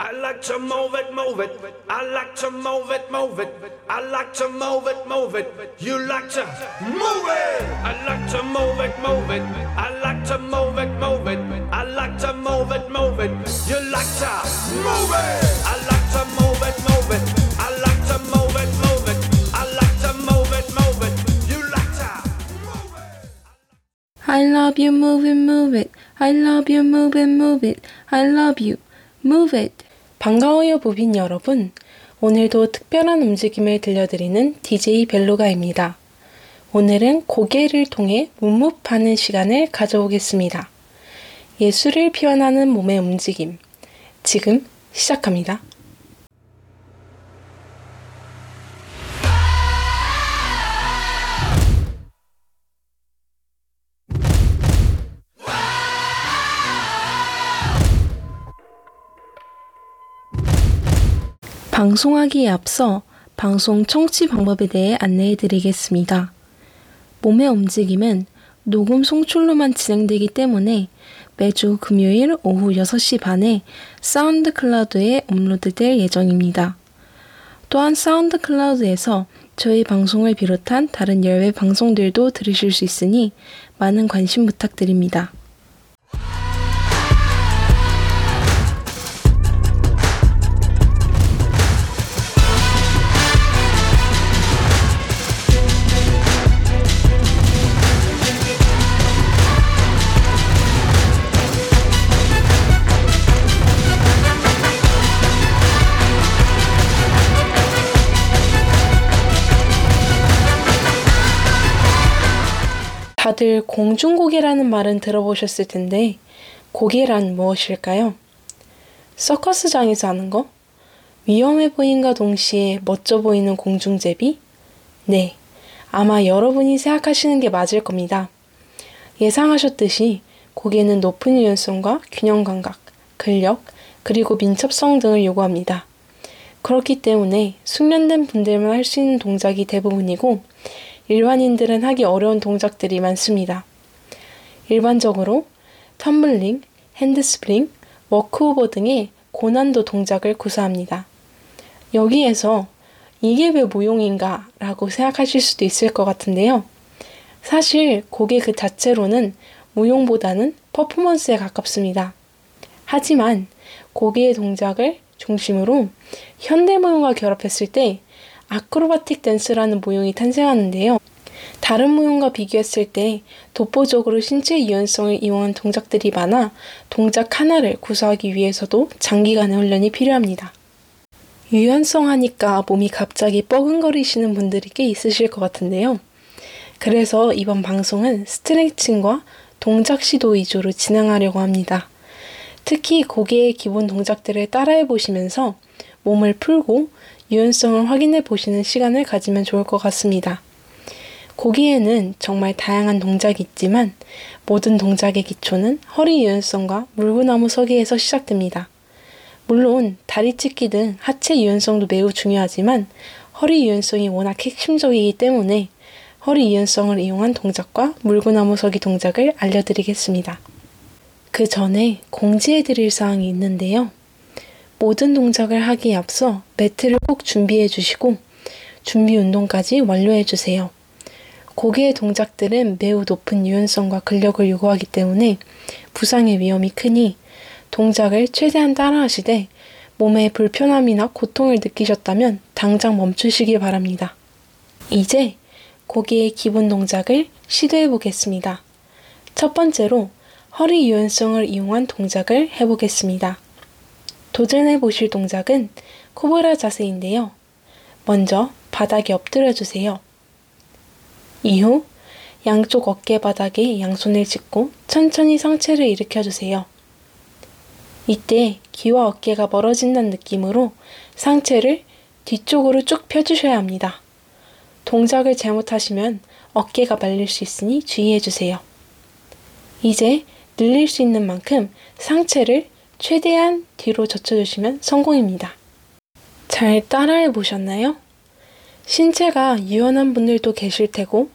I like to move it, move it. I like to move it, move it. I like to move it, move it. You like to move it. I like to move it, move it. I like to move it, move it. I like to move it, move it. You like to move it. I like to move it, move it. I like to move it, move it. I like to move it, move it. You like to move it. I love you, move it, move it. I love you, move it, move it. I love you, move it. 반가워요, 부빈 여러분. 오늘도 특별한 움직임을 들려드리는 DJ 벨로가입니다. 오늘은 고개를 통해 묵묵하는 시간을 가져오겠습니다. 예술을 표현하는 몸의 움직임. 지금 시작합니다. 방송하기에 앞서 방송 청취 방법에 대해 안내해 드리겠습니다. 몸의 움직임은 녹음 송출로만 진행되기 때문에 매주 금요일 오후 6시 반에 사운드 클라우드에 업로드될 예정입니다. 또한 사운드 클라우드에서 저희 방송을 비롯한 다른 열외 방송들도 들으실 수 있으니 많은 관심 부탁드립니다. 다들 공중고개라는 말은 들어보셨을 텐데, 고개란 무엇일까요? 서커스장에서 하는 거? 위험해 보인과 동시에 멋져 보이는 공중제비? 네, 아마 여러분이 생각하시는 게 맞을 겁니다. 예상하셨듯이 고개는 높은 유연성과 균형 감각, 근력, 그리고 민첩성 등을 요구합니다. 그렇기 때문에 숙련된 분들만 할 수 있는 동작이 대부분이고, 일반인들은 하기 어려운 동작들이 많습니다. 일반적으로 텀블링, 핸드스프링, walkover 등의 고난도 동작을 구사합니다. 여기에서 이게 왜 무용인가 라고 생각하실 수도 있을 것 같은데요. 사실 곡예 그 자체로는 무용보다는 퍼포먼스에 가깝습니다. 하지만 곡예의 동작을 중심으로 현대무용과 결합했을 때 아크로바틱 댄스라는 무용이 탄생하는데요. 다른 무용과 비교했을 때 독보적으로 신체 유연성을 이용한 동작들이 많아 동작 하나를 구사하기 위해서도 장기간의 훈련이 필요합니다. 유연성 하니까 몸이 갑자기 뻐근거리시는 분들이 꽤 있으실 것 같은데요. 그래서 이번 방송은 스트레칭과 동작 시도 위주로 진행하려고 합니다. 특히 고개의 기본 동작들을 따라해 보시면서 몸을 풀고 유연성을 확인해 보시는 시간을 가지면 좋을 것 같습니다. 고기에는 정말 다양한 동작이 있지만 모든 동작의 기초는 허리 유연성과 물구나무 서기에서 시작됩니다. 물론 다리 찢기 등 하체 유연성도 매우 중요하지만 허리 유연성이 워낙 핵심적이기 때문에 허리 유연성을 이용한 동작과 물구나무 서기 동작을 알려드리겠습니다. 그 전에 공지해 드릴 사항이 있는데요. 모든 동작을 하기에 앞서 매트를 꼭 준비해 주시고 준비 운동까지 완료해 주세요. 고개의 동작들은 매우 높은 유연성과 근력을 요구하기 때문에 부상의 위험이 크니 동작을 최대한 따라하시되 몸에 불편함이나 고통을 느끼셨다면 당장 멈추시기 바랍니다. 이제 고개의 기본 동작을 시도해 보겠습니다. 첫 번째로 허리 유연성을 이용한 동작을 해보겠습니다. 도전해 보실 동작은 코브라 자세인데요. 먼저 바닥에 엎드려 주세요. 이후 양쪽 어깨 바닥에 양손을 짚고 천천히 상체를 일으켜 주세요. 이때 귀와 어깨가 멀어진다는 느낌으로 상체를 뒤쪽으로 쭉 펴주셔야 합니다. 동작을 잘못하시면 어깨가 말릴 수 있으니 주의해 주세요. 이제 늘릴 수 있는 만큼 상체를 최대한 뒤로 젖혀주시면 성공입니다. 잘 따라해 보셨나요? 신체가 유연한 분들도 계실 테고,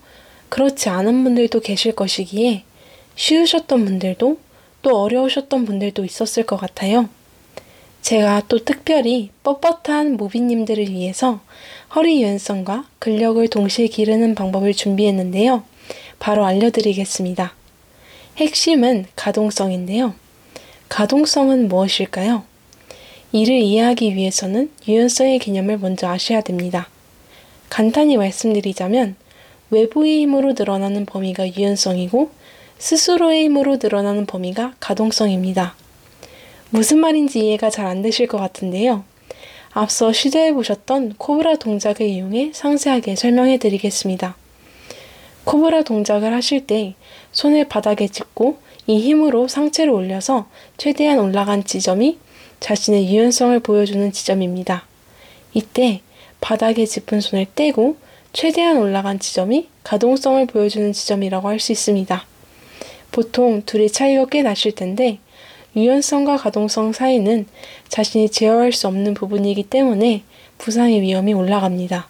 그렇지 않은 분들도 계실 것이기에 쉬우셨던 분들도 또 어려우셨던 분들도 있었을 것 같아요. 제가 또 특별히 뻣뻣한 모비님들을 위해서 허리 유연성과 근력을 동시에 기르는 방법을 준비했는데요. 바로 알려드리겠습니다. 핵심은 가동성인데요. 가동성은 무엇일까요? 이를 이해하기 위해서는 유연성의 개념을 먼저 아셔야 됩니다. 간단히 말씀드리자면 외부의 힘으로 늘어나는 범위가 유연성이고 스스로의 힘으로 늘어나는 범위가 가동성입니다. 무슨 말인지 이해가 잘 안 되실 것 같은데요. 앞서 시도해 보셨던 코브라 동작을 이용해 상세하게 설명해 드리겠습니다. 코브라 동작을 하실 때 손을 바닥에 짚고 이 힘으로 상체를 올려서 최대한 올라간 지점이 자신의 유연성을 보여주는 지점입니다. 이때 바닥에 짚은 손을 떼고 최대한 올라간 지점이 가동성을 보여주는 지점이라고 할 수 있습니다. 보통 둘의 차이가 꽤 나실 텐데 유연성과 가동성 사이는 자신이 제어할 수 없는 부분이기 때문에 부상의 위험이 올라갑니다.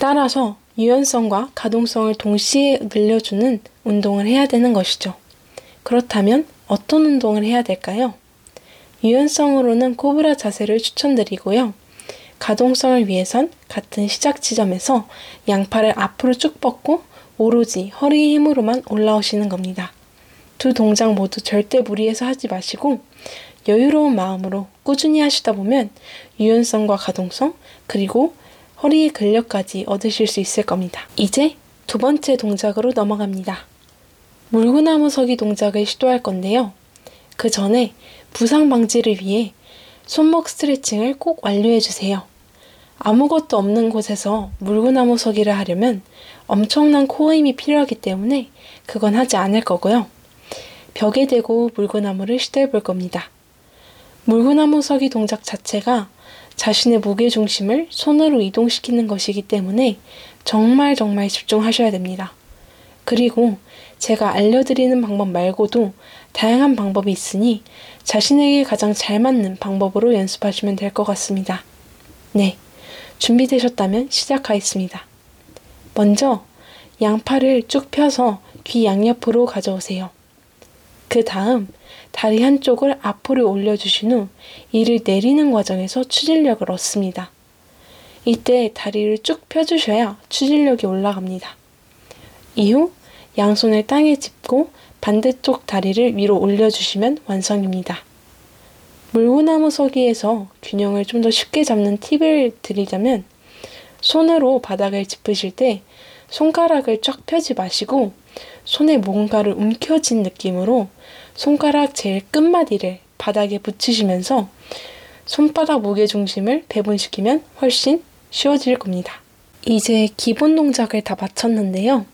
따라서 유연성과 가동성을 동시에 늘려주는 운동을 해야 되는 것이죠. 그렇다면 어떤 운동을 해야 될까요? 유연성으로는 코브라 자세를 추천드리고요. 가동성을 위해선 같은 시작 지점에서 양팔을 앞으로 쭉 뻗고 오로지 허리의 힘으로만 올라오시는 겁니다. 두 동작 모두 절대 무리해서 하지 마시고 여유로운 마음으로 꾸준히 하시다 보면 유연성과 가동성 그리고 허리의 근력까지 얻으실 수 있을 겁니다. 이제 두 번째 동작으로 넘어갑니다. 물구나무 서기 동작을 시도할 건데요. 그 전에 부상 방지를 위해 손목 스트레칭을 꼭 완료해 주세요. 아무것도 없는 곳에서 물구나무 서기를 하려면 엄청난 코어 힘이 필요하기 때문에 그건 하지 않을 거고요. 벽에 대고 물구나무를 시도해 볼 겁니다. 물구나무 서기 동작 자체가 자신의 무게 중심을 손으로 이동시키는 것이기 때문에 정말 정말 집중하셔야 됩니다. 그리고 제가 알려드리는 방법 말고도 다양한 방법이 있으니 자신에게 가장 잘 맞는 방법으로 연습하시면 될 것 같습니다. 네. 준비되셨다면 시작하겠습니다. 먼저 양팔을 쭉 펴서 귀 양옆으로 가져오세요. 그 다음 다리 한쪽을 앞으로 올려주신 후 이를 내리는 과정에서 추진력을 얻습니다. 이때 다리를 쭉 펴주셔야 추진력이 올라갑니다. 이후 양손을 땅에 짚고 반대쪽 다리를 위로 올려주시면 완성입니다. 물구나무 서기에서 균형을 좀 더 쉽게 잡는 팁을 드리자면 손으로 바닥을 짚으실 때 손가락을 쫙 펴지 마시고 손에 뭔가를 움켜쥔 느낌으로 손가락 제일 끝마디를 바닥에 붙이시면서 손바닥 무게 중심을 배분시키면 훨씬 쉬워질 겁니다. 이제 기본 동작을 다 마쳤는데요.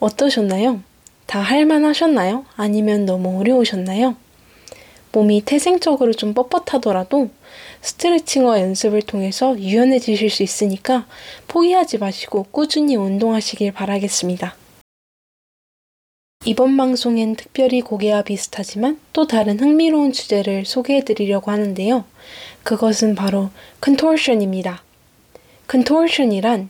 어떠셨나요? 다 할만하셨나요? 아니면 너무 어려우셨나요? 몸이 태생적으로 좀 뻣뻣하더라도 스트레칭과 연습을 통해서 유연해지실 수 있으니까 포기하지 마시고 꾸준히 운동하시길 바라겠습니다. 이번 방송엔 특별히 고개와 비슷하지만 또 다른 흥미로운 주제를 소개해 드리려고 하는데요. 그것은 바로 컨토션입니다. 컨토션이란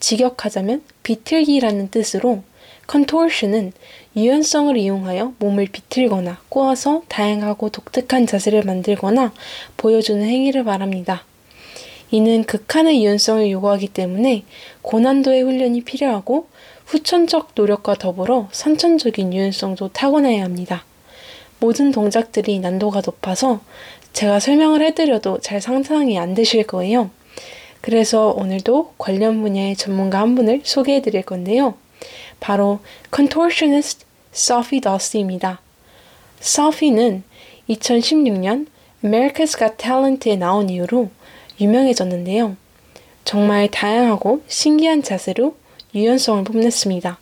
직역하자면 비틀기라는 뜻으로 컨토션은 유연성을 이용하여 몸을 비틀거나 꼬아서 다양하고 독특한 자세를 만들거나 보여주는 행위를 말합니다. 이는 극한의 유연성을 요구하기 때문에 고난도의 훈련이 필요하고 후천적 노력과 더불어 선천적인 유연성도 타고나야 합니다. 모든 동작들이 난도가 높아서 제가 설명을 해드려도 잘 상상이 안 되실 거예요. 그래서 오늘도 관련 분야의 전문가 한 분을 소개해 드릴 건데요. 바로 contortionist Sophie Daws입니다. Sophie는 2016년 America's Got Talent에 나온 이후로 유명해졌는데요. 정말 다양하고 신기한 자세로 유연성을 뽐냈습니다.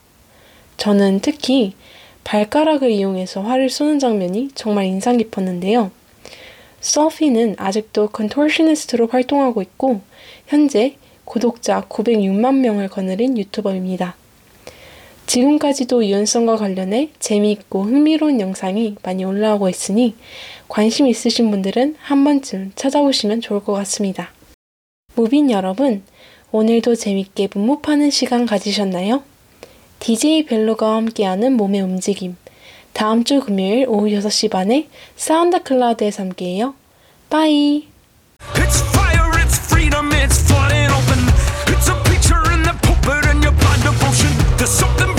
저는 특히 발가락을 이용해서 활을 쏘는 장면이 정말 인상 깊었는데요. 소피는 아직도 컨토셔니스트로 활동하고 있고 현재 구독자 906만 명을 거느린 유튜버입니다. 지금까지도 유연성과 관련해 재미있고 흥미로운 영상이 많이 올라오고 있으니 관심 있으신 분들은 한 번쯤 찾아보시면 좋을 것 같습니다. 무빈 여러분, 오늘도 재밌게 문무파는 시간 가지셨나요? DJ 벨로가 함께하는 몸의 움직임. 다음 주 금요일 오후 6시 반에 SoundCloud에서 함께해요. Bye. It's something